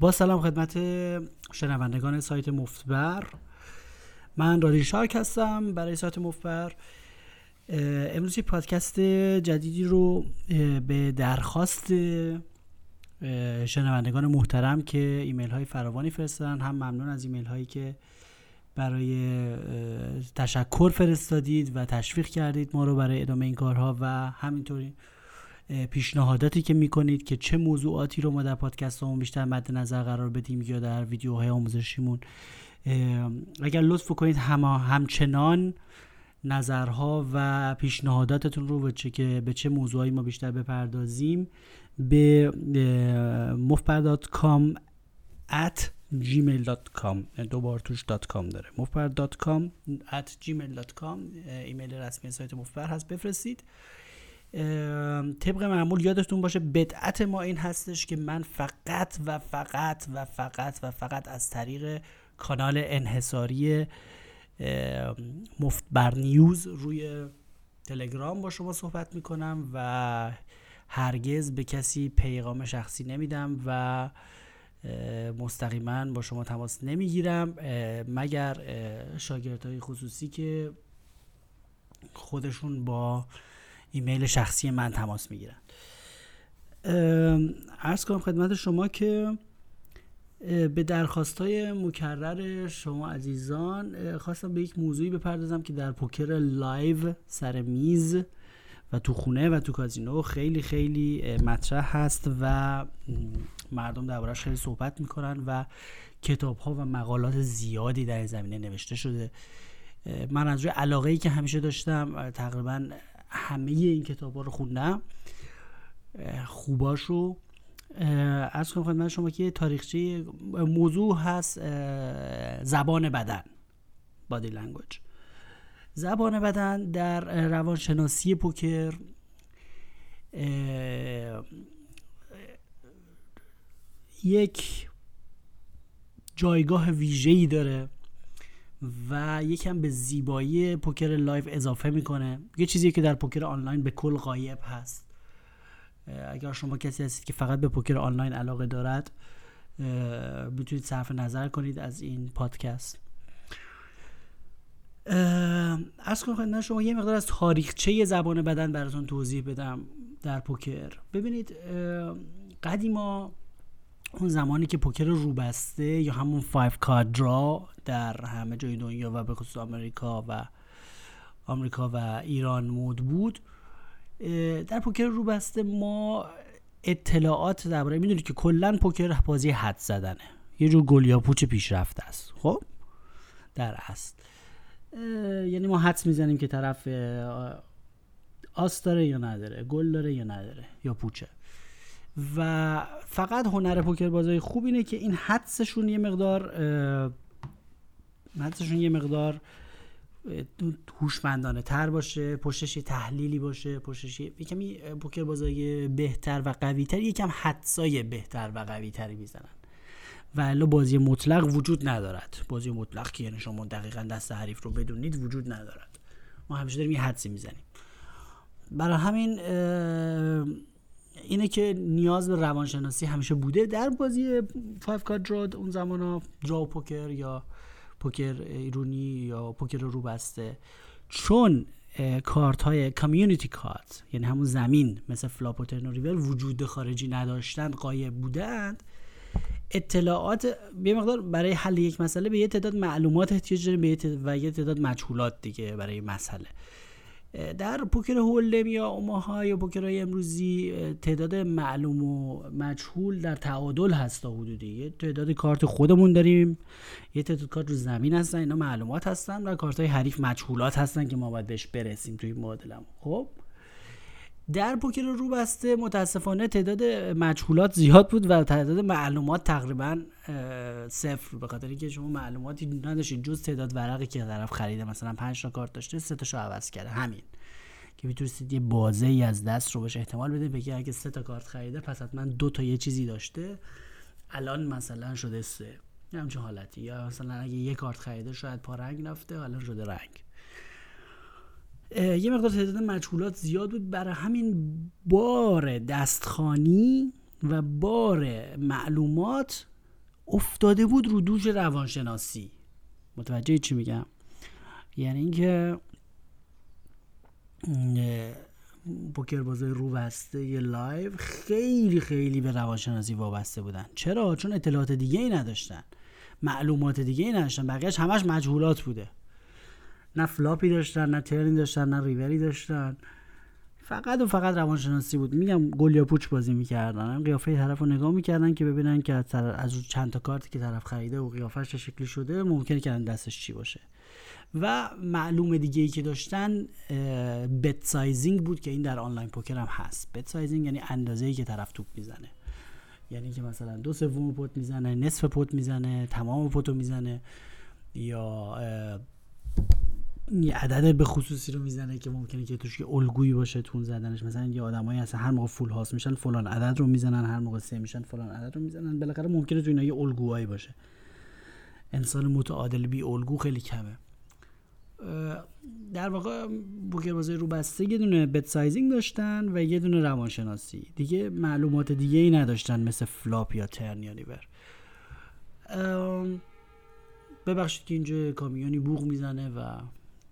با سلام خدمت شنوندگان سایت مفتبر. من رادی شارک هستم. برای سایت مفتبر امروز پادکست جدیدی رو به درخواست شنوندگان محترم که ایمیل های فراوانی فرستادن. هم ممنون از ایمیل هایی که برای تشکر فرستادید و تشویق کردید ما رو برای ادامه این کارها و همینطوری پیشنهاداتی که می‌کنید که چه موضوعاتی رو ما در پادکست همون بیشتر مد نظر قرار بدیم یا در ویدیوهای آموزشیمون. اگر لطف کنید هم همچنان نظرها و پیشنهاداتتون رو چه که به چه موضوعی ما بیشتر بپردازیم به مفبر.com at gmail.com دوبار توش .com داره. مفبر.com at gmail.com ایمیل رسمی سایت مفبر هست. بفرستید. طبق معمول یادتون باشه بدعت ما این هستش که من فقط و فقط و فقط و فقط از طریق کانال انحصاری مفتبر نیوز روی تلگرام با شما صحبت می‌کنم و هرگز به کسی پیغام شخصی نمیدم و مستقیما با شما تماس نمی‌گیرم مگر شاگردهای خصوصی که خودشون با ایمیل شخصی من تماس می‌گیرن. عرض کنم خدمت شما که به درخواست های مکرر شما عزیزان خواستم به یک موضوعی بپردازم که در پوکر live سر میز و تو خونه و تو کازینو خیلی خیلی مطرح هست و مردم دربارهش خیلی صحبت می‌کنن و کتاب ها و مقالات زیادی در این زمینه نوشته شده. من از روی علاقه ای که همیشه داشتم تقریبا همه این کتاب ها رو خوندم. خوباش رو از کنم خدمت شما که تاریخچه موضوع هست زبان بدن بادی لنگویج زبان بدن در روانشناسی پوکر یک جایگاه ویژه‌ای داره. و یکم به زیبایی پوکر live اضافه می‌کنه. یه چیزی که در پوکر آنلاین به کل غایب هست. اگر شما کسی هستید که فقط به پوکر آنلاین علاقه دارد می‌تونید صرف نظر کنید از این پادکست. از کنم شما یه مقدار از تاریخچه زبان بدن براتون توضیح بدم در پوکر. ببینید قدیما اون زمانی که پوکر روبسته یا همون فایف کارد درا در همه جای دنیا و به خصوص آمریکا و آمریکا و ایران مود بود در پوکر روبسته ما اطلاعات درباره می‌دونید که کلا پوکر بازی حد زدنه. یه جور گل یا پوچ پیشرفته است. خب؟ در اصل. یعنی ما حدس می‌زنیم که طرف آس داره یا نداره گل داره یا نداره یا پوچه. و فقط هنر پوکر بازای خوب اینه که این حدسشون یه مقدار حدسشون یه مقدار هوشمندانه تر باشه پشتش تحلیلی باشه پشتش یه کمی پوکر بازای بهتر و قوی تر یکم حدسای بهتر و قوی تری می‌زنن. و الا بازی مطلق وجود ندارد. بازی مطلق که یعنی شما دقیقا دست حریف رو بدونید وجود ندارد. ما همیشه داریم یه حدسی می‌زنیم. برای همین اینه که نیاز به روانشناسی همیشه بوده. در بازی five card draw اون زمان ها یا پوکر یا پوکر ایرونی یا پوکر روبسته چون کارت های community card یعنی همون زمین مثل flop و river وجود خارجی نداشتند غایب بودند. اطلاعات به مقدار برای حل یک مسئله به یه تعداد معلومات احتیاج داریم به و یه تعداد مجهولات دیگه برای مسئله. در پوکر هولم یا اوماها یا پوکرهای امروزی تعداد معلوم و مجهول در تعادل هست تا حدودی. یه تعداد کارت خودمون داریم. یه تعداد کارت رو زمین هستن اینا معلومات هستن و کارت های حریف مجهولات هستن که ما باید بهش برسیم توی معادلمون خب؟ در پوکر رو بسته. متاسفانه تعداد مجهولات زیاد بود و تعداد معلومات تقریبا صفر. به خاطر اینکه شما معلوماتی نداشتید جز تعداد ورقی که طرف خریده. مثلا 5 تا کارت داشته سه تاشو عوض کرده. همین. که می‌تونستید یه بازه ای از دست رو بهش احتمال بده بگی اگه سه تا کارت خریده پس حتما دو تا یه چیزی داشته. الان مثلا شده سه. همچین حالتی. یا مثلا اگه یه کارت خریده شاید پا رنگ رفته الان شده رنگ. یه مقدار تعداد مجهولات زیاد بود برای همین بار دستخانی و بار معلومات افتاده بود رو دوش روانشناسی. متوجه چی میگم؟ یعنی اینکه پوکر بازای روبسته live خیلی خیلی به روانشناسی وابسته بودن. چرا؟ چون اطلاعات دیگه ای نداشتن. معلومات دیگه ای نداشتن. بقیهش همش مجهولات بوده. نه flop ی داشتن نه turn ی داشتن نه ریوری داشتن. فقط و فقط روانشناسی بود. میگم گل یا پوچ بازی می‌کردن. قیافه طرف رو نگاه می‌کردن که ببینن که از چند تا کارتی که طرف خریده و قیافش چه شکلی شده ممکنه که دستش چی باشه. و معلوم دیگه ای که داشتن bet sizing بود که این در آنلاین پوکر هم هست. bet sizing یعنی اندازه ای که طرف توپ می‌زنه. یعنی که مثلا دو سوم pot می‌زنه نصف pot می‌زنه تمام pot و می‌زنه یا یه عدد به خصوصی رو می‌زنه که ممکنه که توش یه الگویی باشه تون زدنش. مثلا یه آدمایی هستن هر موقع full house میشن فلان عدد رو می‌زنن هر موقع سه میشن فلان عدد رو می‌زنن. بالاخره ممکنه تو اینا یه الگوهایی باشه. انسان متعادل بی الگو خیلی کمه. در واقع پوکر بازای روبسته یه دونه bet sizing داشتن و یه دونه روانشناسی. دیگه معلومات دیگه ای نداشتن مثل flop یا turn یا river ببخشید که اینجا کامیونی بوق می‌زنه و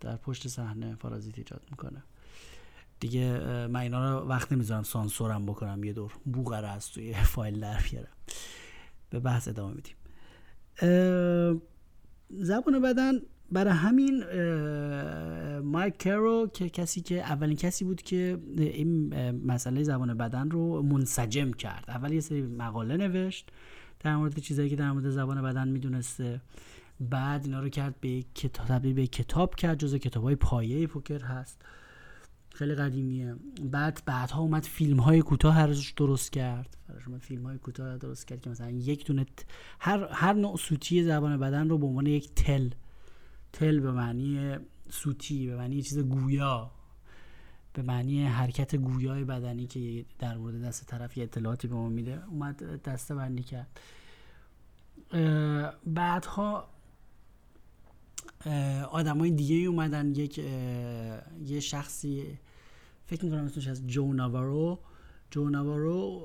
در پشت صحنه پارازیت ایجاد می‌کنه. دیگه من اینا رو وقت نمی‌ذارم سانسورم بکنم یه دور بوق رو از توی فایل در بیارم. به بحث ادامه میدیم. زبان بدن برای همین مایک کرو که کسی که اولین کسی بود که این مسئله زبان بدن رو منسجم کرد. اول یه سری مقاله نوشت در مورد چیزایی که در مورد زبان بدن می‌دونسته. بعد اینا رو کرد به کتاب به کتاب کرد جزء کتاب های پایه پوکر هست. خیلی قدیمیه. بعد بعدها اومد فیلم های کوتاه هرش درست کرد. اومد فیلم های کوتاه درست کرد که مثلا یک دونه هر هر نوع سوتی زبان بدن رو به عنوان یک تل. تل به معنی سوتی به معنی چیز گویا. به معنی حرکت گویای بدنی که در مورد دست طرف یه اطلاعاتی به ما میده. اومد دسته بندی کرد بعدها آدم های دیگه اومدن یک یه شخصی فکر می‌کنم اسمش از جو ناوارو. جو ناوارو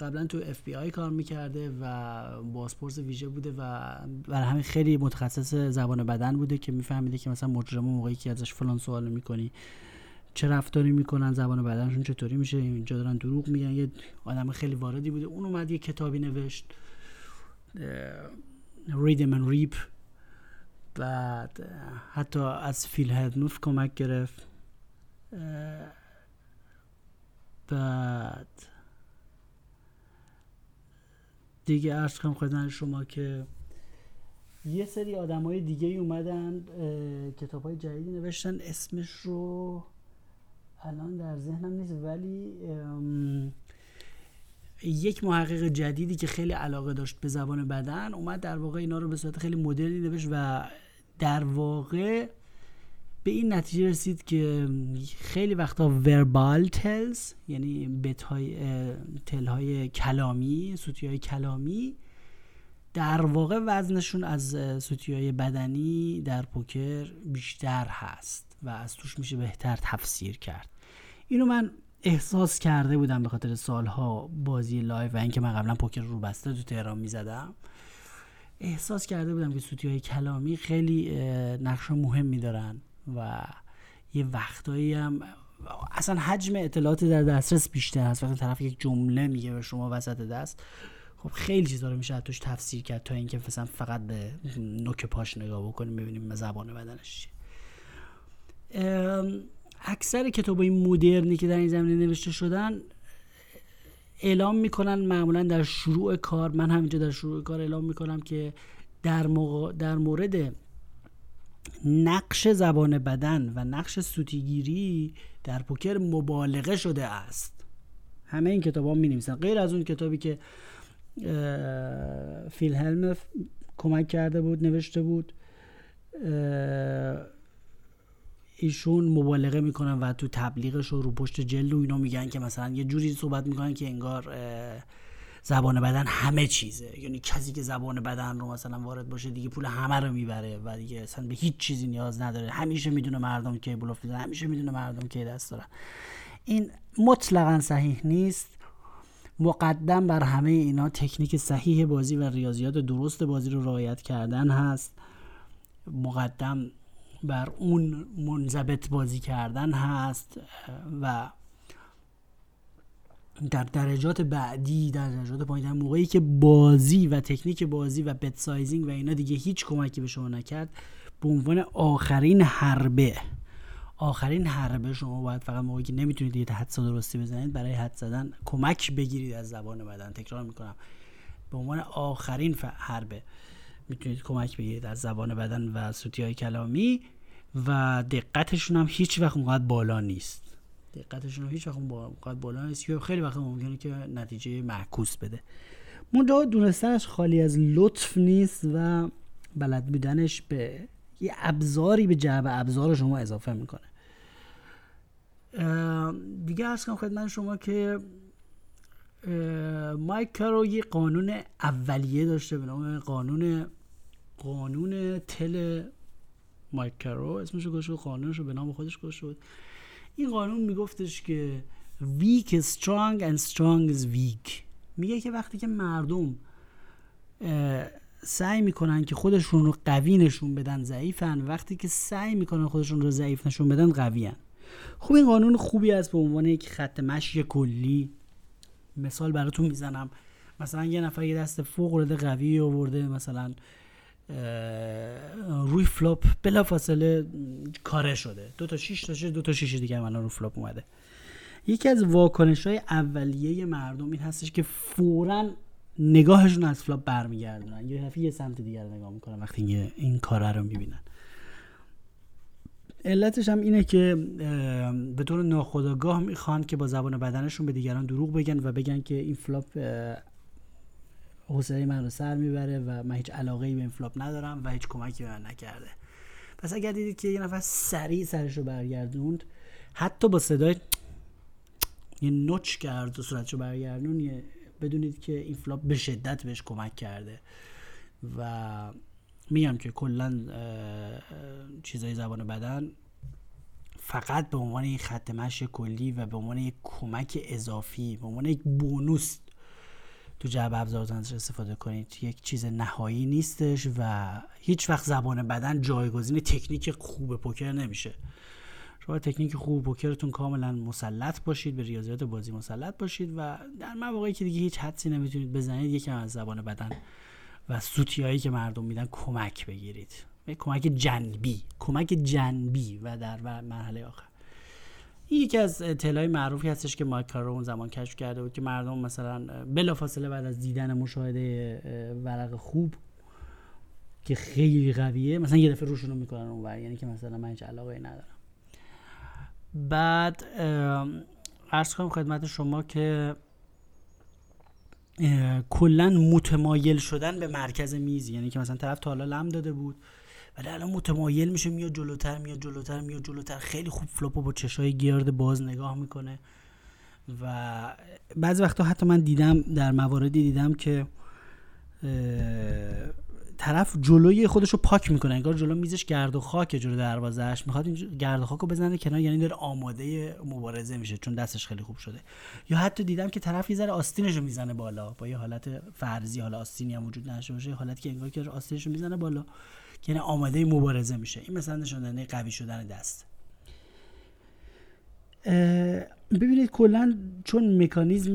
قبلا تو اف بی آی کار می‌کرده و بازپرس ویژه بوده و برای همین خیلی متخصص زبان بدن بوده که میفهمیده که مثلا مجرم موقعی که ازش فلان سوال می‌کنی چه رفتاری می‌کنن زبان بدنشون چطوری میشه اینجا دارن دروغ میگن. یه آدم خیلی واردی بوده. اون اومد یه کتابی نوشت Read 'Em and Reap بعد حتی از فیل هدنوف کمک گرفت. بعد دیگه ارز کنم خدمت شما که یه سری آدم های دیگه اومدن کتاب های جدیدی نوشتن. اسمش رو الان در ذهنم نیست ولی یک محقق جدیدی که خیلی علاقه داشت به زبان بدن اومد در واقع اینا رو به صورت خیلی مدرنی نوشت و در واقع به این نتیجه رسید که خیلی وقتا verbal tells یعنی bet های tell های کلامی سوتی های کلامی در واقع وزنشون از سوتی های بدنی در پوکر بیشتر هست و از توش میشه بهتر تفسیر کرد. اینو من احساس کرده بودم به خاطر سالها بازی live و اینکه من قبلا پوکر روبسته تو تهران می‌زدم. احساس کرده بودم که سوتی های کلامی خیلی نقش مهمی دارن و یه وقتایی هم اصلا حجم اطلاعات در دسترس بیشتر هست. وقتی طرف یک جمله میگه به شما وسط دست خب خیلی چیزا رو میشه توش تفسیر کرد تا اینکه مثلا فقط به نوک پاش نگاه بکنیم ببینیم زبان بدنش اکثر کتاب های مدرنی که در این زمینه نوشته شدن اعلام می‌کنن معمولا در شروع کار من همینجا در شروع کار اعلام می‌کنم که در, در مورد نقش زبان بدن و نقش سوتیگیری در پوکر مبالغه شده است. همه این کتاب ها می نویسن غیر از اون کتابی که فیل هلم کمک کرده بود نوشته بود ایشون مبالغه می‌کنن و تو تبلیغش رو رو پشت جلد و اینا میگن که مثلا یه جوری صحبت می‌کنن که انگار زبان بدن همه چیزه. یعنی کسی که زبان بدن رو مثلا وارد باشه دیگه پول همه رو می‌بره و دیگه اصلا به هیچ چیزی نیاز نداره. همیشه می‌دونه مردم کی بلوف همیشه می‌دونه مردم کی دست دارن. این مطلقا صحیح نیست. مقدم بر همه اینا تکنیک صحیح بازی و ریاضیات درست بازی رو رعایت کردن هست. مقدم بر اون منضبط بازی کردن هست و در درجات بعدی در درجات پایین موقعی که بازی و تکنیک بازی و بت سایزینگ و اینا دیگه هیچ کمکی به شما نکرد به عنوان آخرین حربه آخرین حربه شما باید فقط موقعی که نمی‌تونید یه حدس درستی بزنید برای حد زدن کمک بگیرید از زبان بدن. تکرار می‌کنم. به عنوان آخرین حربه. می‌تونید کمک بگیرید از زبان بدن و سوتی های کلامی و دقتشون هم هیچ وقت اونقدر بالا نیست. دقتشون هم هیچ وقت اونقدر بالا نیست که خیلی وقت ممکنه که نتیجه معکوس بده. منتها دونستنش خالی از لطف نیست و بلد بودنش به یه ابزاری به جعب ابزار شما اضافه می‌کنه. دیگه ارز کنم خدمت شما که مایک کارو یه قانون اولیه داشته به نام قانون قانون تل مایک کارو اسمش رو گذاشت قانونش رو به نام خودش گذاشت. این قانون میگفتش که weak is strong and strong is weak. میگه که وقتی که مردم سعی می‌کنن که خودشون رو قوی نشون بدن ضعیفن وقتی که سعی می‌کنن خودشون رو ضعیف نشون بدن قویان خوب این قانون خوبی است به عنوان یک خط مشی کلی. مثال براتون می‌زنم. مثلا یه نفر یه دست فوق العاده قوی آورده مثلا روی flop بلافاصله کاره شده. دو تا شیش تا دو تا شیش دیگه من رو flop اومده. یکی از واکنش های اولیه مردم این هستش که فورا نگاهشون از flop برمیگردونن. یه دفعه یه سمت دیگر نگاه می‌کنن وقتی این کاره رو می‌بینن. علتش هم اینه که به طور ناخودآگاه می‌خوان که با زبان بدنشون به دیگران دروغ بگن و بگن که این flop حوصله من رو سر می‌بره و من هیچ علاقه ای به این flop ندارم و هیچ کمکی به من نکرده. پس اگر دیدید که یه نفر سریع سرش رو برگردوند حتی با صدای یه نوچ کرد و صورتش رو برگردون بدونید که این flop به شدت بهش کمک کرده. و میگم که کلا چیزای زبان بدن فقط به عنوان یک خط مشی کلی و به عنوان یک کمک اضافی به عنوان یک bonus تو جعب ابزار استفاده کنید. یک چیز نهایی نیستش و هیچ وقت زبان بدن جایگزین تکنیک خوب پوکر نمیشه. شما تکنیک خوب پوکرتون کاملا مسلط باشید به ریاضیات بازی مسلط باشید و در مواقعی که دیگه هیچ حدسی نمی‌تونید بزنید یکم از زبان بدن و سوتیایی که مردم میدن کمک بگیرید. کمک جنبی کمک جنبی و در مرحله آخر. این یکی از اطلاعی معروفی هستش که مایک کارو اون زمان کشف کرده بود که مردم مثلا بلافاصله بعد از دیدن مشاهده ورق خوب که خیلی قویه مثلا یه دفعه روشونو می‌کنن اون یعنی که مثلا من هیچ علاقه ندارم. بعد عرض کنم خدمت شما که کلا متمایل شدن به مرکز میز یعنی که مثلا طرف تا حالا لم داده بود. ولی الان متمایل میشه میاد جلوتر میاد جلوتر میاد جلوتر. خیلی خوب فلوپو با چشای گرد باز نگاه می‌کنه. و بعضی وقتا حتی من دیدم در مواردی دیدم که طرف جلوی خودش رو پاک می‌کنه. انگار جلو میزش گرد و خاک جلو دروازهش می‌خواد این گرد و خاک رو بزنه کنار یعنی داره آماده مبارزه میشه چون دستش خیلی خوب شده. یا حتی دیدم که طرف یه ذره آستینش رو می‌زنه بالا. با یه حالت فرضی حالا آستینی هم وجود نداشته باشه حالتی که انگار که آستینش رو می‌زنه بالا. یعنی آماده مبارزه میشه. این مثلا نشون قوی شدن دست. ببینید کلا چون مکانیزم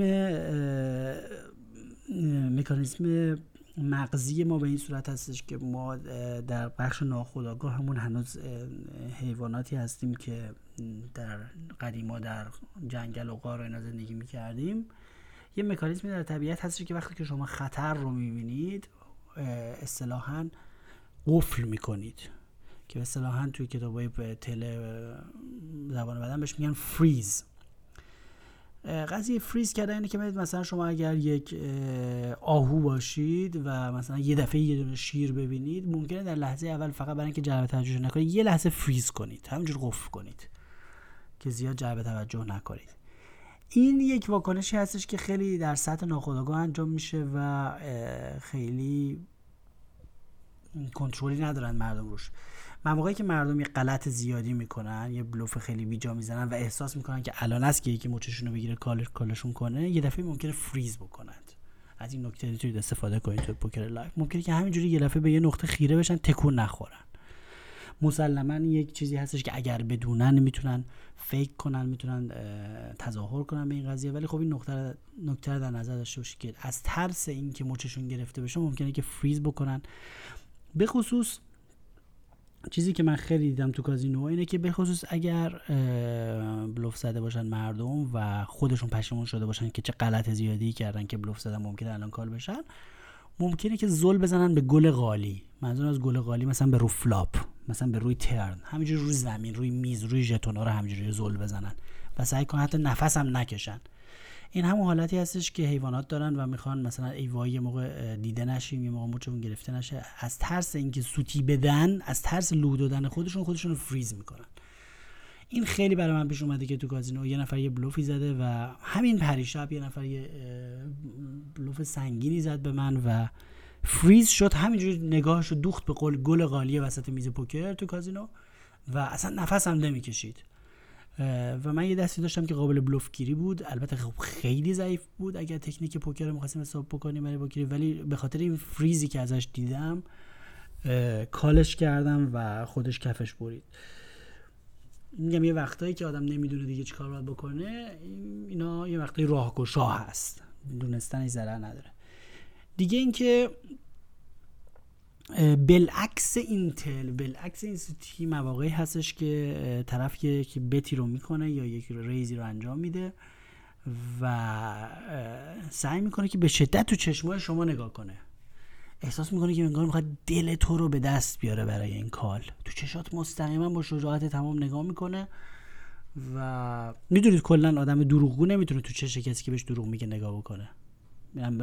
مکانیزم مغزی ما به این صورت هستش که ما در بخش ناخودآگاه همون هنوز حیواناتی هستیم که در قدیما در جنگل و غار اینا زندگی می‌کردیم. یه مکانیزمی در طبیعت هستش که وقتی که شما خطر رو می‌بینید اصطلاحا قفل می‌کنید. که اصطلاحا توی کتابای تله زبان بدن بهش میگن فریز قضیه فریز کردن اینه که مثلا شما اگر یک آهو باشید و مثلا یه دفعه یه دونه شیر ببینید ممکنه در لحظه اول فقط برای اینکه جلب توجه نکنید یه لحظه فریز کنید. همینجور قفل کنید که زیاد جلب توجه نکنید. این یک واکنشی هستش که خیلی در سطح ناخودآگاه انجام میشه و خیلی کنترلی ندارن مردم روش. مواقعی که مردم یه غلط زیادی می‌کنن یه بلوف خیلی بیجا می‌زنن و احساس می‌کنن که الان است که یکی مچشون رو بگیره call ش call شون کنه یه دفعه ممکنه فریز بکنند. از این نکته می‌تونید استفاده کنید تو پوکر live. ممکنه که همینجوری یه دفعه به یه نقطه خیره بشن تکون نخورن. مسلما یک چیزی هستش که اگر بدونن می‌تونن fake کنن می‌تونن تظاهر کنن به این قضیه. ولی خب این نکته نکته در نظر داشته باشید که از ترس اینکه مچشون گرفته بشه ممکنه که فریز بکنن. به خصوص چیزی که من خیلی دیدم تو کازینو اینه که به خصوص اگر بلوف زده باشن مردم و خودشون پشیمون شده باشن که چه غلط زیادی کردن که بلوف زدن ممکنه الان call بشن ممکنه که زل بزنن به گل قالی منظور از گل قالی مثلا به رو flop مثلا به روی turn. همینجوری روی زمین روی میز روی ژتونا رو همینجوری زل بزنن. و سعی کنن حتی نفس هم نکشن. این همون حالتی هستش که حیوانات دارن و می‌خوان مثلا ای یه موقع دیده نشیم یه موقع مچمون گرفته نشه. از ترس اینکه سوتی بدن از ترس لو دادن خودشون خودشون رو فریز می‌کنن. این خیلی برای من پیش اومده که تو کازینو یه نفر یه بلوفی زده و همین پریشب یه نفر یه بلوف سنگینی زد به من و فریز شد. همینجوری نگاهش رو دوخت به قول گل قالی وسط میز پوکر تو کازینو و اصلا نفس هم نمی‌کشید. و من یه دستی داشتم که قابل بلوف گیری بود. البته خب خیلی ضعیف بود اگر تکنیک پوکر رو می‌خواستیم حساب بکنیم برای بوکری ولی به خاطر این فریزی که ازش دیدم کالش کردم و خودش کفش برید. میگم یه وقتایی که آدم نمی‌دونه دیگه چیکار باید بکنه اینا یه وقتی راهگشا هست. دونستنش ضرر نداره. دیگه اینکه بالعکس اینتل بالعکس این سوتی مواقعی هستش که طرف یک بتی رو می‌کنه یا یک ریزی رو انجام میده و سعی می‌کنه که به شدت تو چشمای شما نگاه کنه. احساس می‌کنه که انگار می‌خواد دل تو رو به دست بیاره برای این کال. تو چشات مستقیما با شجاعت تمام نگاه می‌کنه و می‌دونید کلا آدم دروغگو نمی‌تونه تو چش کسی که بهش دروغ میگه نگاه بکنه.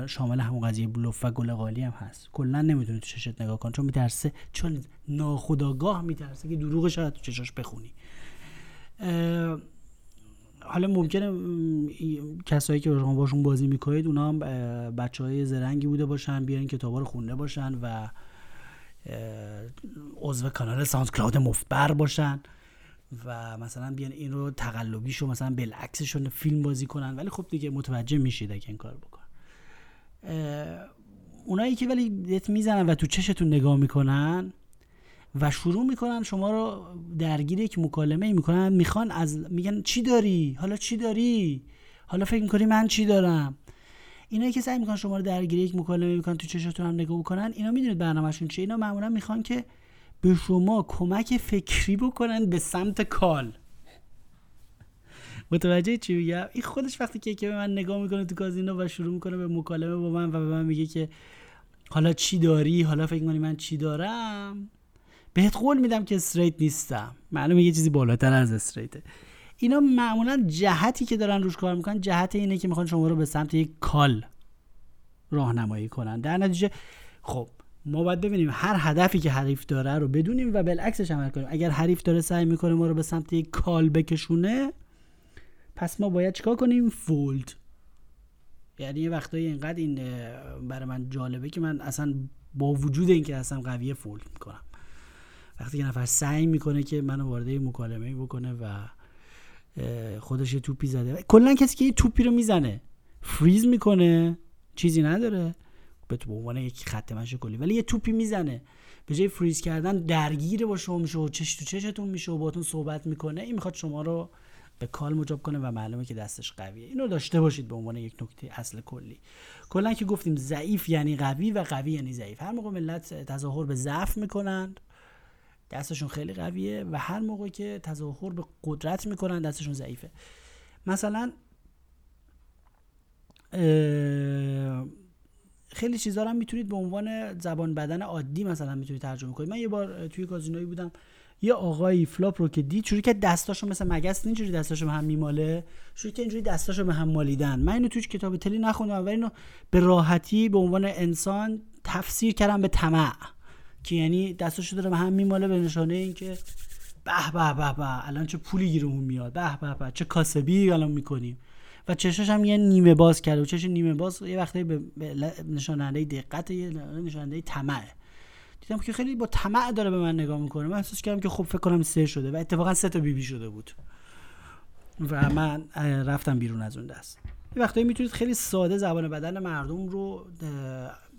شامل همون قضیه بلوف و گل قالی هم هست. کلا نمی‌تونه تو چشت نگاه کنه چون میترسه چون ناخداگاه میترسه که دروغ شاید تو چشاش بخونی. حالا ممکنه کسایی که شما باشون بازی می‌کنید اونا هم بچه های زرنگی بوده باشن بیان کتابا رو خونده باشن و عضو کانال ساوند کلاود مفبر باشن و مثلا بیان این رو تقلبیشو مثلا بالعکسشون فیلم بازی کنن. ولی خب دیگه متوجه میشید اگه این کار بکن. اونایی که ولی دت می‌زنن و تو چشتون نگاه می‌کنن و شروع می‌کنن شما رو درگیر یک مکالمه می‌کنن می‌خوان از میگن چی داری؟ حالا چی داری؟ حالا فکر می‌کنی من چی دارم؟ اینایی که سعی می‌کنن شما رو درگیر یک مکالمه می‌کنن تو چشتون هم نگاه بکنن. اینا می‌دونید برنامهشون چیه. اینا معمولا می‌خوان که به شما کمک فکری بکنن به سمت کال. متوجه چی میگم؟ این خودش وقتی که که به من نگاه می‌کنه تو کازینو و شروع می‌کنه به مکالمه با من و به من میگه که حالا چی داری؟ حالا فکر کنی من چی دارم؟ بهت قول میدم که استریت نیستم. معلومه یه چیزی بالاتر از استریته. اینا معمولا جهتی که دارن روش کار می‌کنن جهت اینه که می‌خوان شما رو به سمت یک کال راهنمایی کنن. در نتیجه خب ما باید ببینیم هر هدفی که حریف داره رو بدونیم و بالعکسش عمل کنیم. اگر حریف داره سعی می‌کنه ما رو به سمت یک کال بکشونه پس ما باید چیکار کنیم؟ فولد یعنی یه وقتایی اینقدر این برای من جالبه که من اصلا با وجود اینکه اصلا قویه فولد می‌کنم. وقتی که نفر سعی می‌کنه که منو وارد مکالمه بکنه و خودش یه توپی زده. کلا کسی که یه توپی رو می‌زنه فریز می‌کنه چیزی نداره. به تو عنوان یک خط مشی کلی. ولی یه توپی می‌زنه. به جای فریز کردن درگیر با شما میشه و چش تو چشتون میشه و باتون صحبت می‌کنه. این می‌خواد شما رو به کال مجاب کنه و معلومه که دستش قویه. اینو داشته باشید به عنوان یک نکته اصل کلی. کلا که گفتیم ضعیف یعنی قوی و قوی یعنی ضعیف. هر موقع ملت تظاهر به ضعف می‌کنند دستشون خیلی قویه و هر موقع که تظاهر به قدرت می‌کنن دستشون ضعیفه. مثلا خیلی چیزا هم می‌تونید به عنوان زبان بدن عادی مثلا می‌تونید ترجمه کنید. من یه بار توی کازینویی بودم. یه آقایی flop رو که دید شروع کرد دستاشو مثل مگس اینجوری دستاشو به هم میماله. شروع کرد اینجوری دستاشو به هم مالیدن. من اینو تو هیچ کتاب tell ی نخوندم ولی اینو به راحتی به عنوان انسان تفسیر کردم به طمع که یعنی دستاشو داره به هم میماله به نشانه اینکه به به به به الان چه پولی گیرمون میاد. به به به چه کاسبی الان می‌کنیم. و چشاش هم یه نیمه باز کرده و چش نیمه باز یه وقتی به نشاننده دقت یه نشاننده طمعه دیدم که خیلی با طمع داره به من نگاه می‌کنه. من احساس کردم که خب فکر کنم سه شده و اتفاقا سه تا بیبی بی شده بود. و من رفتم بیرون از اون دست. یه وقتایی می‌تونید خیلی ساده زبان بدن مردم رو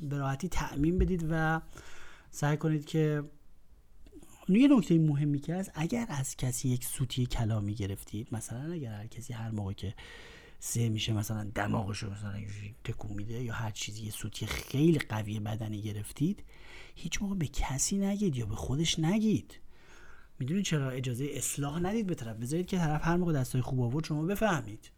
به راحتی تعمین بدید و سعی کنید که یه نکته مهمی که هست اگر از کسی یک سوتی کلامی گرفتید مثلا اگر هر کسی هر موقع که سه میشه مثلا دماغش رو مثلا تکون میده یا هر چیزی یه سوتی خیلی قوی بدنی گرفتید هیچ موقع به کسی نگید یا به خودش نگید. می‌دونید چرا اجازه اصلاح ندید به طرف؟ بذارید که طرف هر موقع دستای خوب آورد شما بفهمید.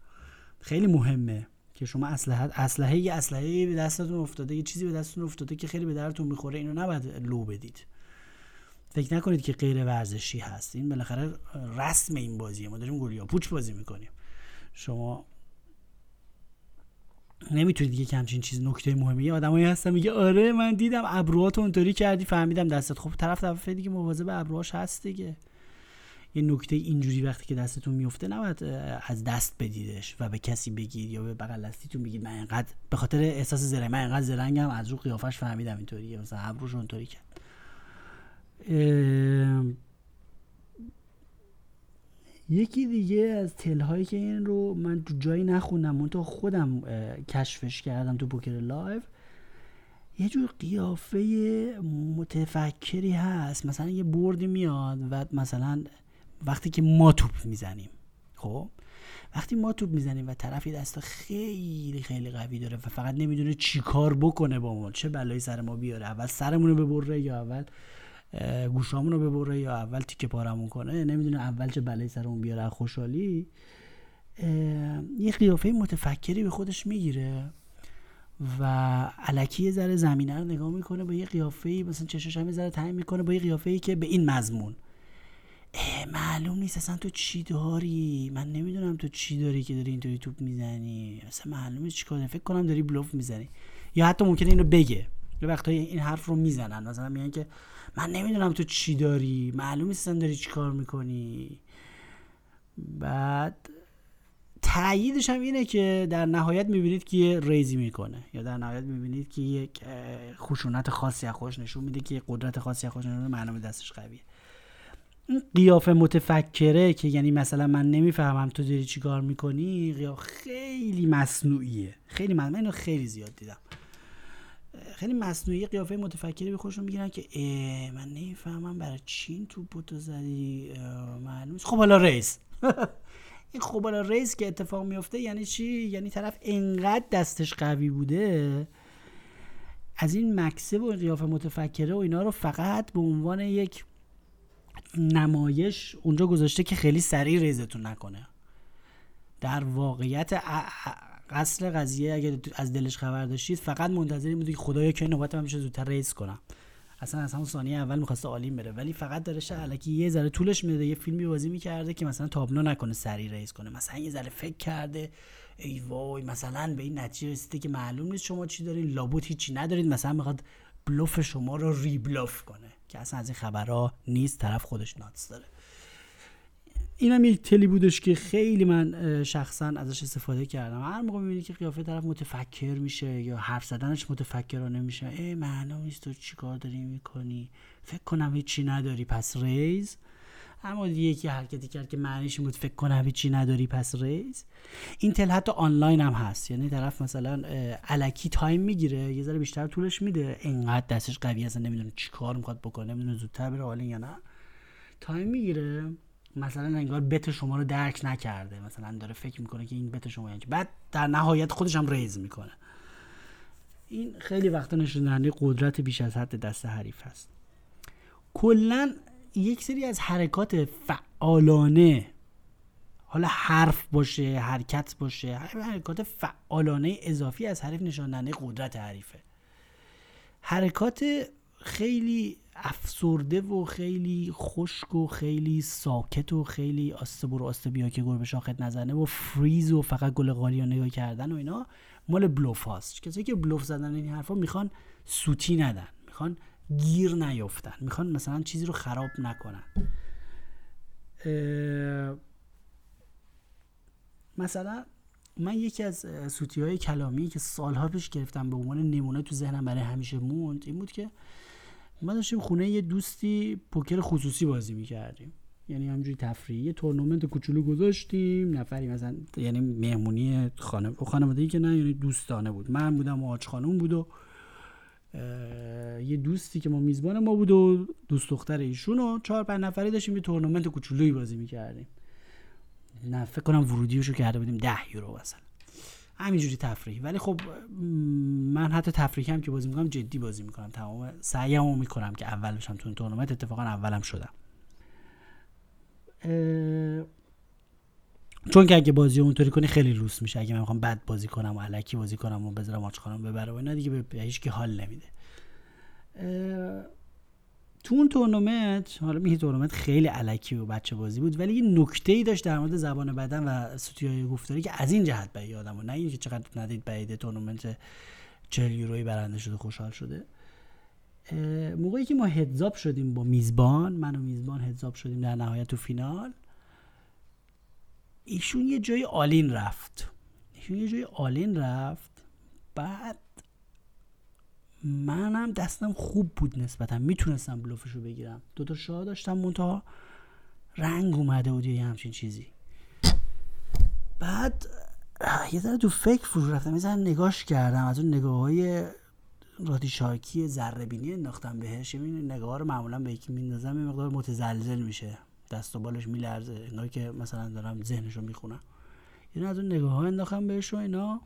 خیلی مهمه که شما اسلحه اسلحه یه اسلحه به دستتون افتاده یه چیزی به دستتون افتاده که خیلی به درتون می‌خوره اینو نباید لو بدید. فکر نکنید که غیر ورزشی هست. این بالاخره رسم این بازیه. ما داریم گلیا پوچ بازی می‌کنیم. شما نمی‌تونید دیگه همچین چیز نکته مهمی. آدمایی هستن میگه آره من دیدم ابروهات اونطوری کردی فهمیدم دستت. خب طرف طرف دیگه مواظب ابروهاش هست دیگه. یه نکته اینجوری وقتی که دستتون میفته نباید از دست بدیدش و به کسی بگید یا به بغل دستیتون بگید من اینقدر به خاطر احساس زرنگ من اینقدر زرنگم از رو قیافش فهمیدم اینطوریه مثلا ابروش اونطوری کرد. یکی دیگه از tell هایی که این رو من تو جایی نخوندم من تو خودم کشفش کردم تو پوکر live یه جور قیافه متفکری هست. مثلا یه بردی میاد و مثلا وقتی که ما توپ می‌زنیم خب؟ وقتی ما توپ می‌زنیم و طرفی دست خیلی خیلی قوی داره و فقط نمی‌دونه چی کار بکنه با ما چه بلایی سر ما بیاره اول سرمون رو ببره یا اول گوشامون رو ببره یا اول تیکه پارمون کنه. نمی‌دونه اول چه بلایی سرمون بیاره خوشحالی. یه قیافه متفکری به خودش می‌گیره و علکی یه ذره زمینه رو نگاه می‌کنه با یه قیافه مثلا چشش هم یه ذره می‌کنه با یه قیافه که به این مضمون. معلوم نیست اصلا تو چی داری؟ من نمی‌دونم تو چی داری که داری اینطوری توپ می‌زنی. اصلا معلوم نیست چیکار فکر کنم داری بلوف می‌زنی. یا حتی ممکنه اینو بگه. یه وقتایی این حرف رو می‌زنن. مثلا میگن که من نمی‌دونم تو چی داری. معلوم نیست داری چی کار می‌کنی. بعد تاییدش هم اینه که در نهایت می‌بینید که یه ریزی می‌کنه. یا در نهایت می‌بینید که یک خشونت خاصی از خوش نشون میده که قدرت خاصی از خوش نشون معلومه دستش قویه. این قیافه متفکره که یعنی مثلا من نمی‌فهمم تو داری چی کار می‌کنی قیافه خیلی مصنوعیه. خیلی من اینو خیلی زیاد دیدم. خیلی مصنوعی قیافه متفکری به خودشون می‌گیرن که من نمی‌فهمم برای چین تو بوتو زدی معلوم خب حالا raise. این خب حالا raise که اتفاق میفته یعنی چی؟ یعنی طرف انقدر دستش قوی بوده از این مکث و قیافه متفکره و اینا رو فقط به عنوان یک نمایش اونجا گذاشته که خیلی سریع raise تون نکنه. در واقعیت اصل قضیه اگر از دلش خبر داشتید فقط منتظری بودی که خدایا که نوبت من میشه زودتر raise کنم. اصلا از همون ثانیه اول می‌خواسته عالیم بره. ولی فقط داره علکی یه ذره طولش میده یه فیلمی بازی می‌کرده که مثلا تابلو نکنه سری ریس کنه. مثلا یه ذره فکر کرده ای وای مثلا به این نتیجه رسیده که معلوم نیست شما چی دارین لابوت هیچی ندارید. مثلا می‌خواد بلوف شما رو ریبلوف کنه که اصلا از این خبرها نیست طرف خودش ناتس داره. اینم یک تلی بودش که خیلی من شخصا ازش استفاده کردم. هر موقع می‌بینی که قیافه طرف متفکر میشه یا حرف زدنش متفکرانه میشه ای معلوم نیست تو چی کار داری می‌کنی. فکر کنم هیچی نداری پس raise. اما یکی حرکتی کرد که معنیش بود فکر کنم هیچی نداری پس raise. این tell حتی آنلاین هم هست. یعنی طرف مثلا الکی time می‌گیره یه ذره بیشتر طولش میده. انقدر دستش قوی هست نمی‌دونه چی کار می‌خواد بکنه نمی‌دونه زودتر بره یا نه. time می‌گیره. مثلا انگار bet شما رو درک نکرده مثلا داره فکر می‌کنه که این bet شما یعنی بعد در نهایت خودش هم raise می‌کنه. این خیلی وقتا نشون قدرت بیش از حد دست حریف هست. کلا یک سری از حرکات فعالانه حالا حرف باشه حرکت باشه حرکات فعالانه اضافی از حریف نشان قدرت حریفه. حرکات خیلی افسرده و خیلی خشک و خیلی ساکت و خیلی آسته برو آسته بیا که گربه شاخت نزنه و فریز و فقط گل قالی نگاه کردن و اینا مال بلوف هاست. کسایی که بلوف زدن این حرفا می‌خوان سوتی ندن می‌خوان گیر نیفتن می‌خوان مثلا چیزی رو خراب نکنن. مثلا من یکی از سوتی های کلامی که سالها پیش گرفتم به عنوان نمونه تو ذهنم برای همیشه موند این بود که ما داشتیم خونه یه دوستی پوکر خصوصی بازی می‌کردیم. یعنی همجوری تفریحی یه تورنمنت کوچولو گذاشتیم. نفری مثلا یعنی مهمونی خانه خانواده که نه یعنی دوستانه بود. من بودم و آج خانوم بود و یه دوستی که ما میزبان ما بود و دوست دختر ایشون و چهار پنج نفری داشتیم یه تورنمنت کوچولویی بازی می‌کردیم. نه فکر کنم ورودیشو کرده بودیم ده یورو مثلا. همینجوری تفریحی ولی خب من حتی تفریحی هم که بازی می‌کنم جدی بازی می‌کنم. تمام سعیمو می‌کنم که اول بشم تو تورنمنت اتفاقا اولم شدم. چون که اگه بازی اونطوری کنی خیلی روس میشه. اگه من می‌خوام بد بازی کنم و علکی بازی کنم و بذارم آچ خانم ببره و اینا دیگه به هیچ حال نمیده. تو اون تورنمنت حالا میگه تورنمنت خیلی الکی و بچه بازی بود ولی یه نکته ای داشت در مورد زبان بدن و های گفتاری که از این جهت به یادم نه اینکه چقدر ندید بدید تورنمنت 40 یورویی برنده شده خوشحال شده. موقعی که ما heads up شدیم با میزبان من و میزبان heads up شدیم در نهایت تو فینال ایشون یه جای all in رفت. ایشون یه جای all in رفت بعد منم دستم خوب بود نسبتا. می‌تونستم بلوفش رو بگیرم دوتا شاه داشتم منتها. رنگ اومده بود یه همچین چیزی. بعد یه ذره تو فکر فرو رفتم. یه نگاش کردم. از اون نگاه های رادی شاکی ذره بینی انداختم بهش. این نگاه رو معمولا به یکی میندازم یه مقدار متزلزل میشه. دست و بالش میلرزه. انگار که مثلا دارم ذهنشو می‌خونم. یعنی از اون نگاه ها انداختم بهش و اینا.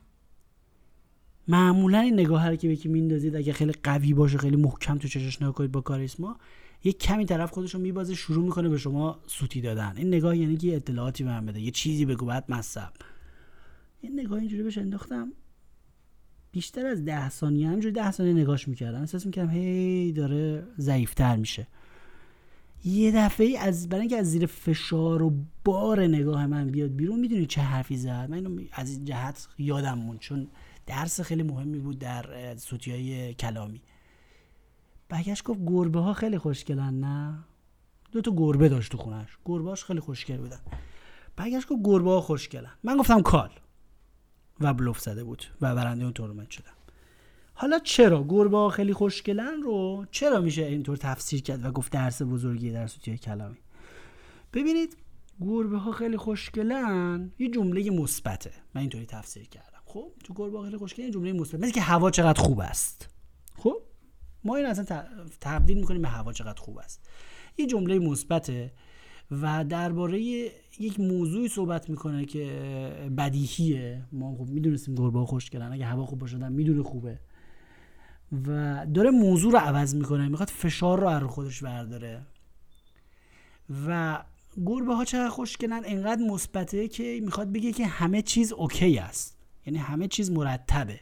معمولا این نگاه هر که به یکی میندازید اگه خیلی قوی باشه خیلی محکم تو چشش نگاه کنید با کاریسما یک کمی طرف خودش رو میبازه شروع می‌کنه به شما سوتی دادن. این نگاه یعنی که اطلاعاتی به بده یه چیزی بگو بعد مصب این نگاه اینجوری بهش انداختم. بیشتر از ده ثانیه همینجوری ده ثانیه نگاش می‌کردم. احساس می‌کردم هی داره ضعیفتر میشه. یه دفعه از برای اینکه از زیر فشار و بار نگاه من بیاد بیرون می‌دونی چه حرفی زد؟ من اینو از این جهت یادم مون چون درس خیلی مهمی بود در سوتی های کلامی. برگشت گفت گربه ها خیلی خوشگلن نه؟ دو تا گربه داشت تو خونش. گربه خیلی خوشگل بودن. برگشت گفت گربه ها خوشگلن. من گفتم کال. و بلوف زده بود و برنده اون تورنمنت شدم. حالا چرا گربه ها خیلی خوشگلن رو؟ چرا میشه اینطور تفسیر کرد و گفت درس بزرگی در سوتی کلامی؟ ببینید گربه ها خیلی خوشگلن یه جمله مثبته من اینطوری تفسیر کردم. خب تو ها خیلی خوشگلن یه جمله مثبت. مثل که هوا چقدر خوب است. خب ما این اصلا تبدیل می‌کنیم به هوا چقدر خوب است. یه جمله مثبته و درباره یک موضوعی صحبت می‌کنه که بدیهیه. ما خب می‌دونستیم گربه ها خوشگلن. اگه هوا خوب باشه می‌دونه خوبه. و داره موضوع رو عوض می‌کنه. می‌خواد فشار رو از خودش برداره. و گربه ها چقدر خوشگلن؟ انقدر مثبته که می‌خواد بگه که همه چیز اوکی است. یعنی همه چیز مرتبه.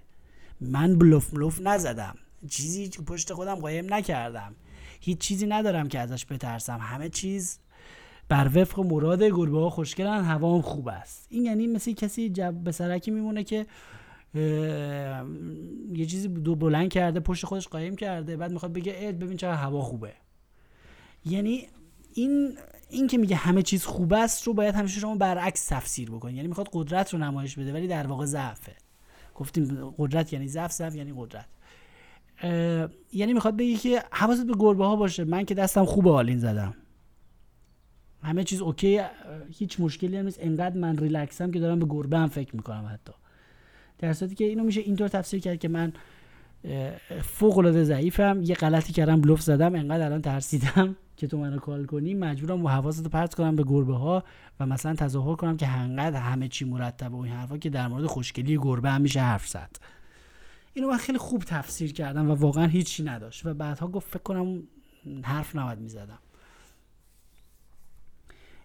من بلوف بلوف نزدم. چیزی پشت خودم قایم نکردم. هیچ چیزی ندارم که ازش بترسم. همه چیز بر وفق مراد گربه ها خوشگلن هوا هم خوب است. این یعنی مثل کسی جب به سرکی میمونه که یه چیزی دو بلند کرده پشت خودش قایم کرده بعد می‌خواد بگه اد ببین چقدر هوا خوبه. یعنی این این که میگه همه چیز خوب است رو باید همیشه شما برعکس تفسیر بکنید یعنی می‌خواد قدرت رو نمایش بده ولی در واقع ضعفه. گفتیم قدرت یعنی ضعف ضعف یعنی قدرت. یعنی می‌خواد بگه که حواست به گربه ها باشه. من که دستم خوب all in زدم. همه چیز اوکی هیچ مشکلی هم نیست. انقدر من ریلکسم که دارم به گربه هم فکر می‌کنم حتی. در صورتی که اینو میشه اینطور تفسیر کرد که من فوق العاده ضعیفم یه غلطی کردم بلوف زدم انقدر الان ترسیدم. که تو منو call کنی مجبورم حواست رو پرت کنم به گربه ها و مثلا تظاهر کنم که انقدر همه چی مرتبه و این حرفا که در مورد خوشگلی گربه هم میشه حرف زد. اینو من خیلی خوب تفسیر کردم و واقعا هیچی نداشت و بعدها گفت فکر کنم حرف نباید می‌زدم.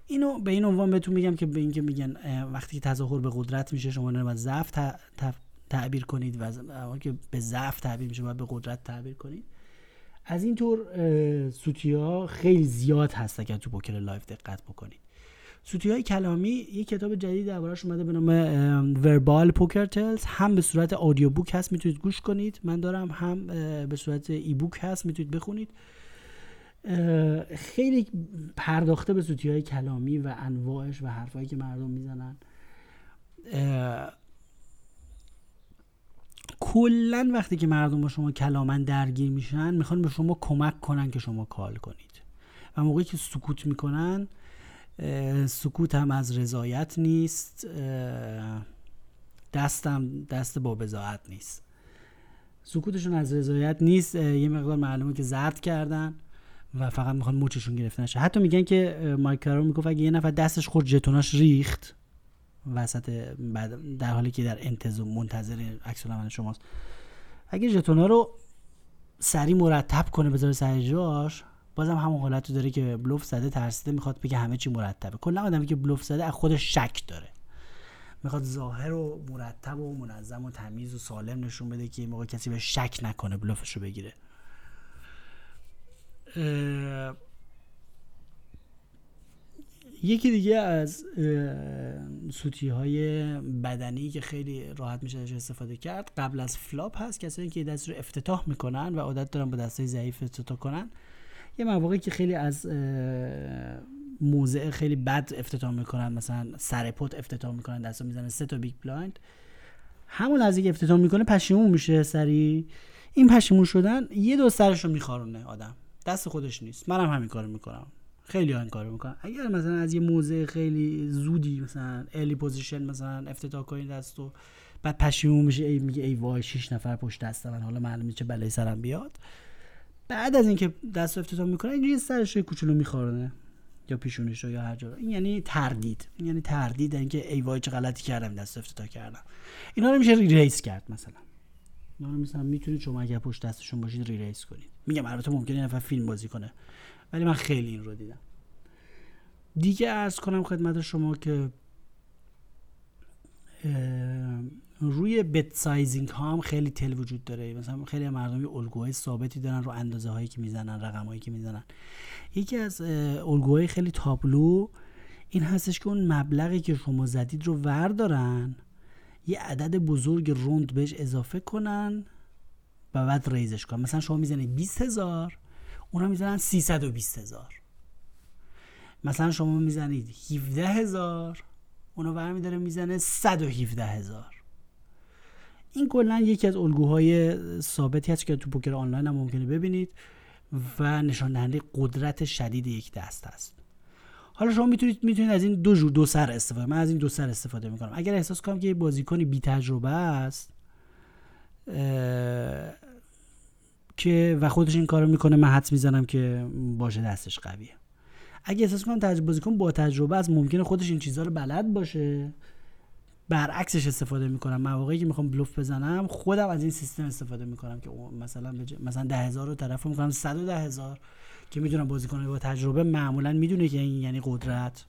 اینو به این عنوان بهتون میگم که به اینکه میگن وقتی تظاهر به قدرت میشه شما نباید ضعف تعبیر کنید و که به ضعف تعبیر میشه باید به قدرت تعبیر کنید. از این طور سوتی ها خیلی زیاد هست اگر تو پوکر live دقت بکنید. سوتی های کلامی یک کتاب جدید دربارش اومده به نام Verbal Poker Tells هم به صورت audio book هست می‌تونید گوش کنید. من دارم هم به صورت e-book هست می‌تونید بخونید. خیلی پرداخته به سوتی های کلامی و انواعش و حرفایی که مردم می‌زنن. کلا وقتی که مردم با شما کلامن درگیر میشن می‌خوان به شما کمک کنن که شما کال کنید. و موقعی که سکوت می‌کنن سکوت هم از رضایت نیست دستم دست با بزاعت نیست. سکوتشون از رضایت نیست یه مقدار معلومه که زرد کردن و فقط می‌خوان موچشون گرفته نشه. حتی میگن که مایک می‌گفت اگه یه نفر دستش خود جتوناش ریخت. وسط بعد در حالی که در انتظار منتظر عکس العمل شماست. اگه ژتونا رو سری مرتب کنه بذاره سر جاش بازم همون حالت رو داره که بلوف زده ترسیده می‌خواد بگه همه چی مرتبه. کلا آدمی که بلوف زده از خودش شک داره. می‌خواد ظاهر و مرتب و منظم و تمیز و سالم نشون بده که موقع کسی به شک نکنه بلوفش رو بگیره یکی دیگه از سوتی های بدنی که خیلی راحت میشه ازش استفاده کرد قبل از flop هست. کسایی که دست رو افتتاح می‌کنن و عادت دارن با دستای ضعیف افتتاح کنن. یه مواقعی که خیلی از موضع خیلی بد افتتاح می‌کنن مثلا سر پت افتتاح می‌کنن دست رو می‌زنن سه تا big blind ند. همون از که افتتاح می‌کنه پشیمون میشه سر این پشیمون شدن یه دو سرش رو میخارونه آدم. دست خودش نیست. منم همین کارو می‌کنم. خیلی ها این کارو می‌کنن. اگر مثلا از یه موضع خیلی زودی مثلا early position مثلا افتتاح کنید دست و بعد پشیمون میشه ای میگه ای وای 6 نفر پشت دست من حالا معلومه چه بلایی سرم بیاد. بعد از اینکه دست افتتاح می‌کنه اینجوری سرش کوچولو میخارونه یا پیشونش رو یا هر جا. این یعنی تردید. این یعنی تردید اینکه ای وای چه غلطی کردم دست افتتاح کردم. اینا رو میشه reraise کرد مثلا. اینا رو مثلا می‌تونید شما اگر پشت دستشون باشید reraise کنید. میگم البته ممکنه نفر فیلم بازی کنه. ولی من خیلی این رو دیدم. دیگه عرض کنم خدمت شما که روی bet sizing ها هم خیلی tell وجود داره. مثلا خیلی مردم الگوهای ثابتی دارن رو اندازه هایی که می‌زنن رقم هایی که می‌زنن. یکی از الگوهای خیلی تابلو این هستش که اون مبلغی که شما زدید رو وردارن یه عدد بزرگ روند بهش اضافه کنن و بعد ریزش کنن. مثلا شما می‌زنید 20 هزار اونا می‌زنن 320 هزار. مثلا شما می‌زنید 17 هزار اونو برمی داره می‌زنه 117 هزار. این کلا یکی از الگوهای ثابتی هست که تو پوکر آنلاین هم ممکنه ببینید و نشان دهنده قدرت شدید یک دست هست. حالا شما می‌تونید می‌تونید از این دو جور دو سر استفاده من از این دو سر استفاده می‌کنم. اگر احساس کنم که یه بازیکنی بی تجربه است که و خودش این کارو می‌کنه من حدس می‌زنم که باشه دستش قویه. اگه احساس کنم تجربه بازیکن با تجربه است ممکنه خودش این چیزها رو بلد باشه. برعکسش استفاده می‌کنم. مواقعی که می‌خوام بلوف بزنم خودم از این سیستم استفاده می‌کنم که مثلا بج... مثلا ده هزار رو طرف می‌کنم صد و ده هزار. که می‌دونم بازیکن با تجربه معمولا می‌دونه که این یعنی قدرت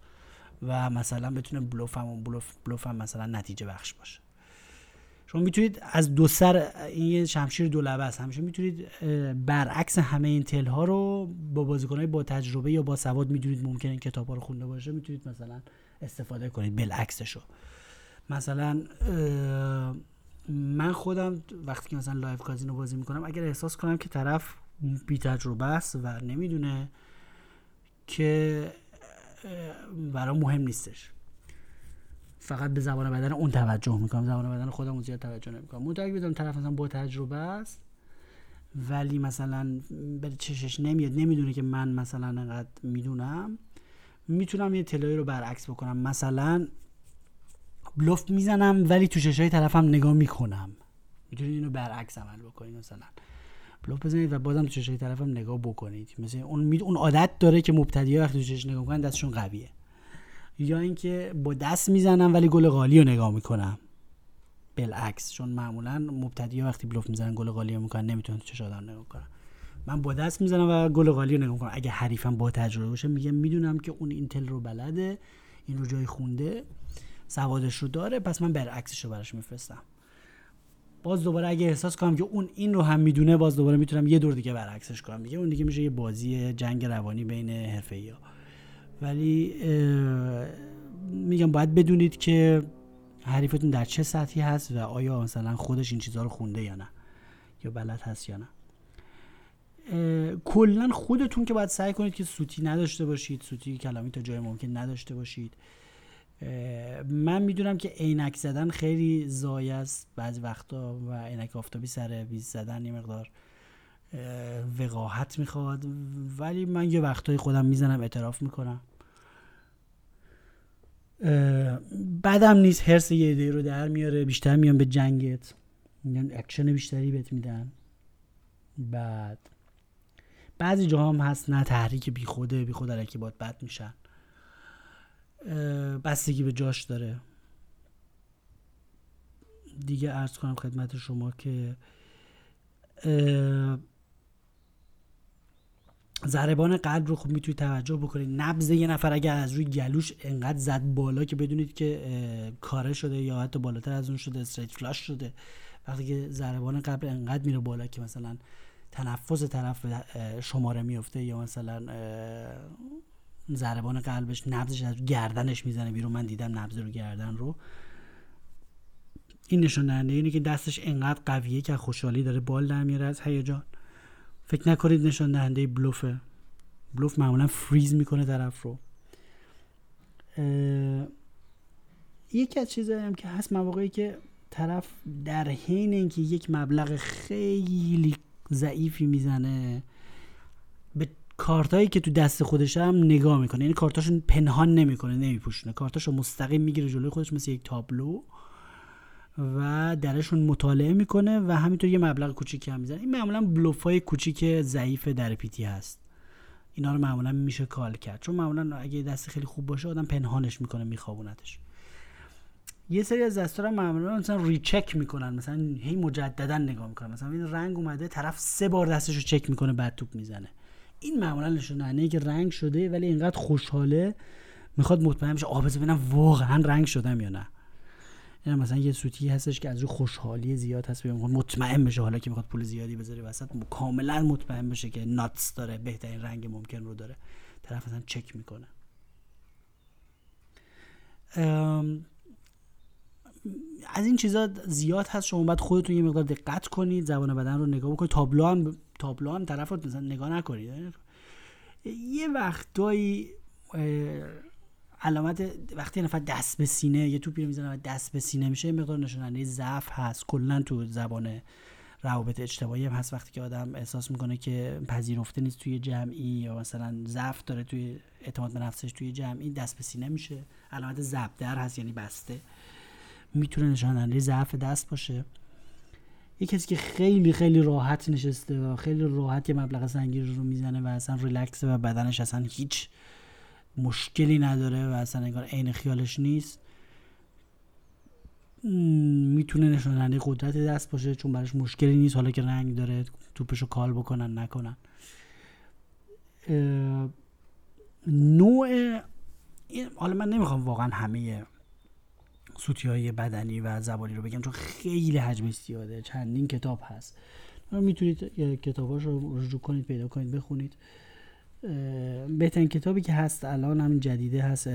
و مثلا بتونه بلوف هم بلوف, بلوف هم مثلا نتیجه بخش باشه. شما می‌تونید از دو سر این شمشیر دو لبه است. همیشه می‌تونید برعکس همه این tell ها رو با بازیکنهای با تجربه یا با سواد می‌دونید ممکنه این کتاب ها رو خونده باشه. می‌تونید مثلا استفاده کنید بالعکسشو مثلا من خودم وقتی که مثلا live کازینو بازی می‌کنم اگر احساس کنم که طرف بی تجربه است و نمی‌دونه که برای مهم نیستش. فقط به زبان بدن اون توجه می‌کنم. زبان بدن خودم زیاد توجه نمی‌کنم. متأکد بدونم طرف مثلا با تجربه است. ولی مثلا به چشش نمیاد نمی‌دونه که من مثلا انقدر می‌دونم. می‌تونم یه تلایی رو برعکس بکنم. مثلا بلوف می‌زنم ولی تو چشای طرفم نگاه می‌کنم. می‌تونید اینو برعکس عمل بکنید مثلا. بلوف بزنید و بازم تو چشای طرفم نگاه بکنید. مثلا اون اون عادت داره که مبتدی وقتی تو چشش نگاه می‌کنن دستشون قویه. یا اینکه با دست می‌زنم ولی گل قالی رو نگاه می‌کنم. بالعکس چون معمولا مبتدی وقتی بلوف می‌زنن گل قالی رو می‌کنن نمی‌تونن تو چش نگاه کنن. من با دست می‌زنم و گل قالی رو نگاه می‌کنم. اگه حریفم با تجربه باشه میگه می‌دونم که اون اینتل رو بلده این رو جای خونده سوادش رو داره پس من برعکسش رو براش میفرستم. باز دوباره اگه احساس کنم که اون این رو هم می‌دونه باز دوباره می‌تونم یه دور دیگه برعکسش کنم. دیگه اون دیگه میشه یه بازی جنگ روانی بین حرفه‌ای ها. ولی میگم باید بدونید که حریفتون در چه سطحی هست و آیا مثلا خودش این چیزها رو خونده یا نه یا بلد هست یا نه. کلا خودتون که باید سعی کنید که سوتی نداشته باشید سوتی کلامی تا جای ممکن نداشته باشید. من می‌دونم که عینک زدن خیلی ضایع است بعضی وقتا و عینک آفتابی سر میز زدن یه مقدار وقاحت می‌خواد. ولی من یه وقتایی خودم می‌زنم اعتراف می‌کنم. بدم نیست حرص یه عده رو در میاره. بیشتر میان به جنگت. میان اکشن بیشتری بهت میدن. بعد. بعضی جاها هم هست نه تحریک بی خوده بی خود الکی باهات بد میشن. بستگی به جاش داره. دیگه ارز کنم خدمت شما که ضربان قلب رو خوب می‌تونید توجه بکنید نبض یه نفر اگر از روی گلوش انقدر زد بالا که بدونید که کاره شده یا حتی بالاتر از اون شده استریت فلاش شده. وقتی که ضربان قلب انقدر میره بالا که مثلا تنفس طرف شماره میفته یا مثلا ضربان قلبش نبضش از گردنش می‌زنه بیرون من دیدم نبض رو گردن رو. این نشون دهنده اینه که دستش انقدر قویه که خوشحالی داره بال در میاره از هیجان. فکر نکنید نشان دهنده بلوفه. بلوف معمولا فریز می‌کنه طرف رو. یکی از چیزایی هم که هست مواقعی که طرف در حین اینکه یک مبلغ خیلی ضعیفی می‌زنه به کارتایی که تو دست خودش هم نگاه می‌کنه. یعنی کارتاشو پنهان نمی‌کنه نمیپوشونه. کارتاشو مستقیم می‌گیره جلوی خودش مثل یک تابلو. و درشون مطالعه می‌کنه و همینطور یه مبلغ کوچیکی هم می‌زنه. این معمولا بلوف های کوچیک ضعیف در پیتی هست. اینا رو معمولا میشه کال کرد. چون معمولا اگه دست خیلی خوب باشه آدم پنهانش می‌کنه میخوابونتش. یه سری از دستا معمولا مثلا ریچک می‌کنن. مثلا هی مجددا نگاه می‌کنن. مثلا این رنگ اومده طرف سه بار دستش رو چک می‌کنه بعد توپ می‌زنه. این معمولا نشون که رنگ شده ولی اینقدر خوشحاله می‌خواد مطمئن بشه آ ببینم واقعا رنگ شدم یا نه. مثلا یه سوتی هستش که از رو خوشحالی زیاد هست مطمئن بشه حالا که می‌خواد پول زیادی بذاره وسط کاملا مطمئن بشه که ناتس داره بهترین رنگ ممکن رو داره. طرف مثلا چک می‌کنه. از این چیزا زیاد هست شما باید خودتون یه مقدار دقت کنید زبان بدن رو نگاه بکنید. تابلو هم تابلو هم طرف رو مثلا نگاه نکنید. یه وقتایی علامت وقتی نفر دست به سینه یه توپی رو می‌زنه و دست به سینه میشه مقدار نشوننده ضعف هست. کلا تو زبان روابط اجتماعی هم هست وقتی که آدم احساس می‌کنه که پذیرفته نیست توی جمعی یا مثلا ضعف داره توی اعتماد به نفسش توی جمعی دست به سینه میشه. علامت ضعف در هست یعنی بسته. می‌تونه نشاننده ضعف دست باشه. یه کسی که خیلی خیلی راحت نشسته و خیلی راحت یه مبلغ سنگین رو می‌زنه و اصلا ریلکسه و بدنش اصلا هیچ مشکلی نداره و اصلا انگار عین خیالش نیست می‌تونه نشاننده قدرت دست باشه چون براش مشکلی نیست. حالا که رنگ داره توپشو کال بکنن نکنن. نوع حالا من نمی‌خوام واقعا همه سوتی های بدنی و زبانی رو بگم چون خیلی حجم زیاده. چندین کتاب هست. می‌تونید کتاباش رو رجوع کنید پیدا کنید بخونید. بهترین کتابی که هست الان همین جدیده هست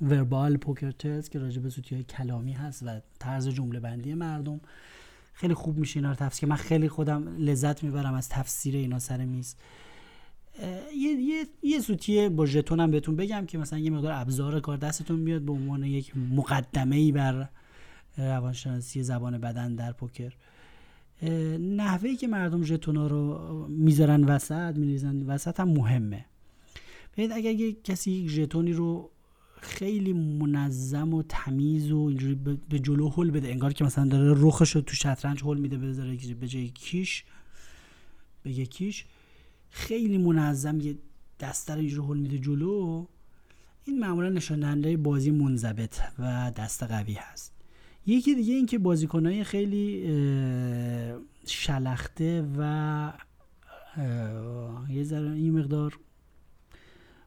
وربال پوکر که راجع به سوتی های کلامی هست و طرز جمله بندی مردم. خیلی خوب میشه اینا رو تفسیر من خیلی خودم لذت می‌برم از تفسیر اینا سر میز. یه, یه،, یه سوتی با ژتون هم بهتون بگم که مثلا یه مقدار ابزار کار دستتون میاد به عنوان یک مقدمه ای بر روانشناسی زبان بدن در پوکر. نحوهی که مردم ژتونا رو می‌ذارن وسط میریزن وسط هم مهمه. ببینید اگر یه کسی یک ژتونی رو خیلی منظم و تمیز و اینجوری به جلو هل بده انگار که مثلا داره رخش رو تو شطرنج هل میده بذاره به جای کیش به کیش خیلی منظم یه دسته رو اینجوری هل میده جلو این معمولا نشان بازی منضبط و دست قوی هست. یکی دیگه این که بازیکنهای خیلی شلخته و یه ذره این مقدار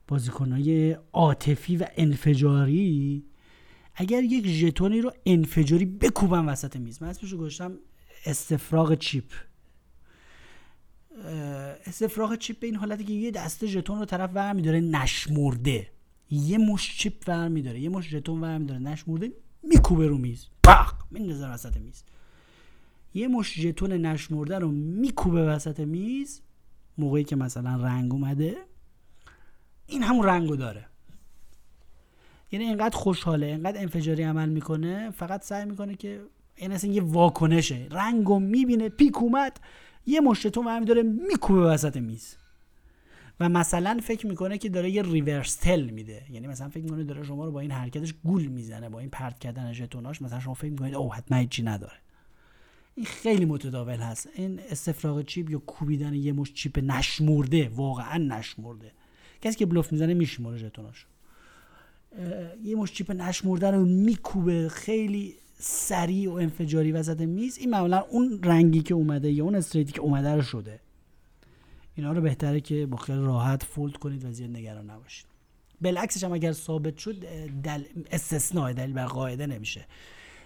بازیکنهای عاطفی و انفجاری اگر یک ژتونی رو انفجاری بکوبم وسط میز. من اسمشو گذاشتم استفراغ چیپ. استفراغ چیپ به این حالتی که یه دسته ژتون رو طرف ور میداره نشمرده. یه مش چیپ ور میداره یه مش ژتون ور میداره نشمرده میکوبه رو میز. پاق میندازه وسط میز. یه مش ژتون نشمرده رو میکوبه وسط میز. موقعی که مثلا رنگ اومده این همون رنگو داره. یعنی اینقدر خوشحاله اینقدر انفجاری عمل می‌کنه فقط سعی می‌کنه که این اصلا یه واکنشه. رنگو می‌بینه پیک اومد یه مشتتون و داره میکوبه وسط میز. و مثلا فکر می‌کنه که داره یه ریورس تل میده. یعنی مثلا فکر می‌کنه داره شما رو با این حرکتش گول می‌زنه با این پرت کردن ژتوناش. مثلا شما فکر می‌کنید اوه حتما هیچی نداره. این خیلی متداول هست. این استفراغ چیپ یا کوبیدن یه مش چیپ نشمرده واقعا نشمرده. کسی که بلوف می‌زنه میشمره ژتوناش یه مش چیپ نشمرده رو میکوبه خیلی سریع و انفجاری وسط میز. این معمولا اون رنگی که اومده یا اون استریتی که اومده رو شده. اینا رو بهتره که با خیلی راحت فولد کنید و زیاد نگران نباشید. بالعکسش هم اگر ثابت شد دل... استثناء دلیل بر قاعده نمیشه.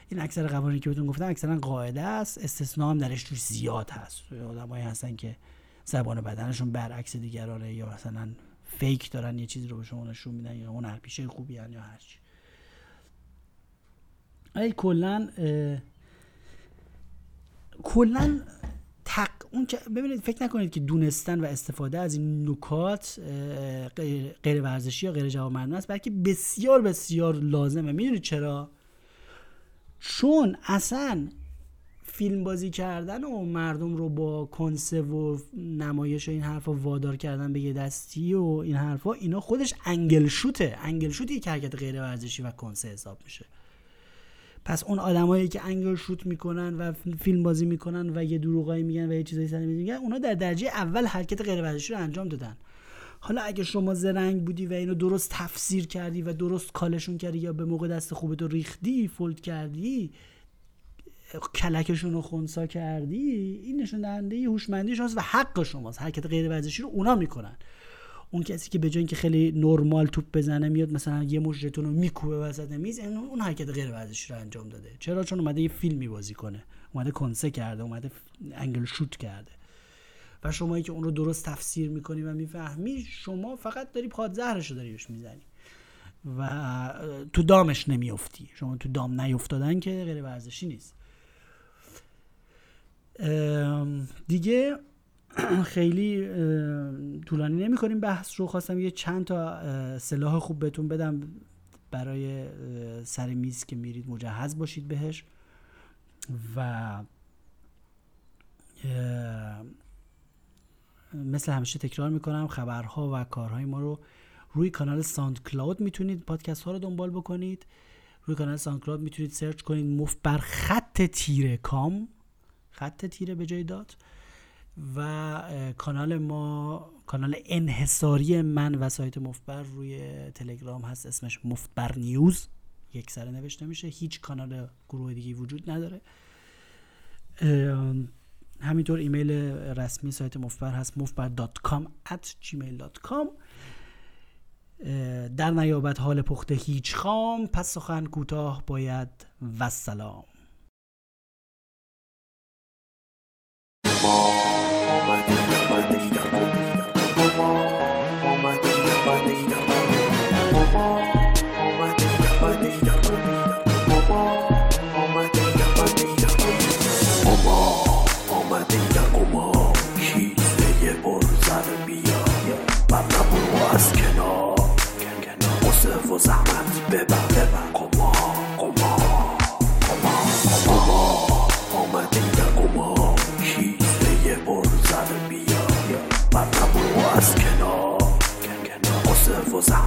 این اکثر قوانینی که بهتون گفتم اکثرا قاعده است استثناء هم درش توش زیاد هست. آدمایی هستن که زبان بدنشون برعکس دیگرانه یا مثلا فیک دارن یه چیزی رو به شما نشون میدن یا اون هر خوبی یا هر چی. ای کلا کلا تق اون که ببینید فکر نکنید که دونستن و استفاده از این نکات غیر ورزشی یا غیر جواب است بلکه بسیار بسیار لازمه. می‌دونید چرا؟ چون اصلا فیلم بازی کردن و مردم رو با کنسه و نمایش و این حرفا وادار کردن به یه دستی و این حرفا اینا خودش انگل شوته انگل شوت یک حرکت غیر ورزشی و کنسه حساب میشه. پس اون آدمایی که انگل شوت می‌کنن و فیلم بازی می‌کنن و یه دروغایی میگن و یه چیزایی سر میگن اونا در درجه اول حرکت غیر رو انجام دادن. حالا اگه شما زرنگ بودی و اینو درست تفسیر کردی و درست کالشون کردی یا به موقع دست خوبتو ریختی فولد کردی کلکشون رو خونسا کردی این نشون دهنده هوشمندی شماست و حق شماست. حرکت غیر ورزشی رو اونا می‌کنن. اون کسی که به جای اینکه خیلی نرمال توپ بزنه میاد مثلا یه مشتتون رو میکوبه وسط میز اون حرکت غیر ورزشی رو انجام داده. چرا؟ چون اومده یه فیلمی بازی کنه. اومده کنسه کرده اومده انگل شوت کرده. و شمایی که اون رو درست تفسیر می‌کنی و می‌فهمی شما فقط داری پادزهرش رو داری بهش می‌زنی. و تو دامش نمیافتی. شما تو دام نیفتادن که غیر ورزشی نیست. دیگه خیلی طولانی نمی کنیم بحث رو. خواستم یه چند تا سلاح خوب بهتون بدم برای سر میز که میرید مجهز باشید بهش. و مثل همیشه تکرار می‌کنم خبرها و کارهای ما رو روی کانال SoundCloud می‌تونید پادکست ها رو دنبال بکنید. روی کانال SoundCloud می‌تونید سرچ کنید مفت بر خط تیره com. خط تیره به جای dot. و کانال ما کانال انحصاری من و سایت مفبر روی تلگرام هست اسمش مفبر نیوز. یک سره نوشته میشه. هیچ کانال گروه دیگه وجود نداره. همینطور ایمیل رسمی سایت مفبر هست مفبر.com at gmail.com در نیابت حال پخته هیچ خام. پس سخن کوتاه باید و سلام. زحمت ببر ببر قما قما قما قما آمده یا قما کیسه بر زد بیا بر نبرو از کنار قصه و زحمت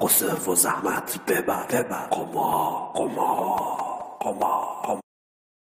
قصه و زحمت ببر ببر قما قما قما قما.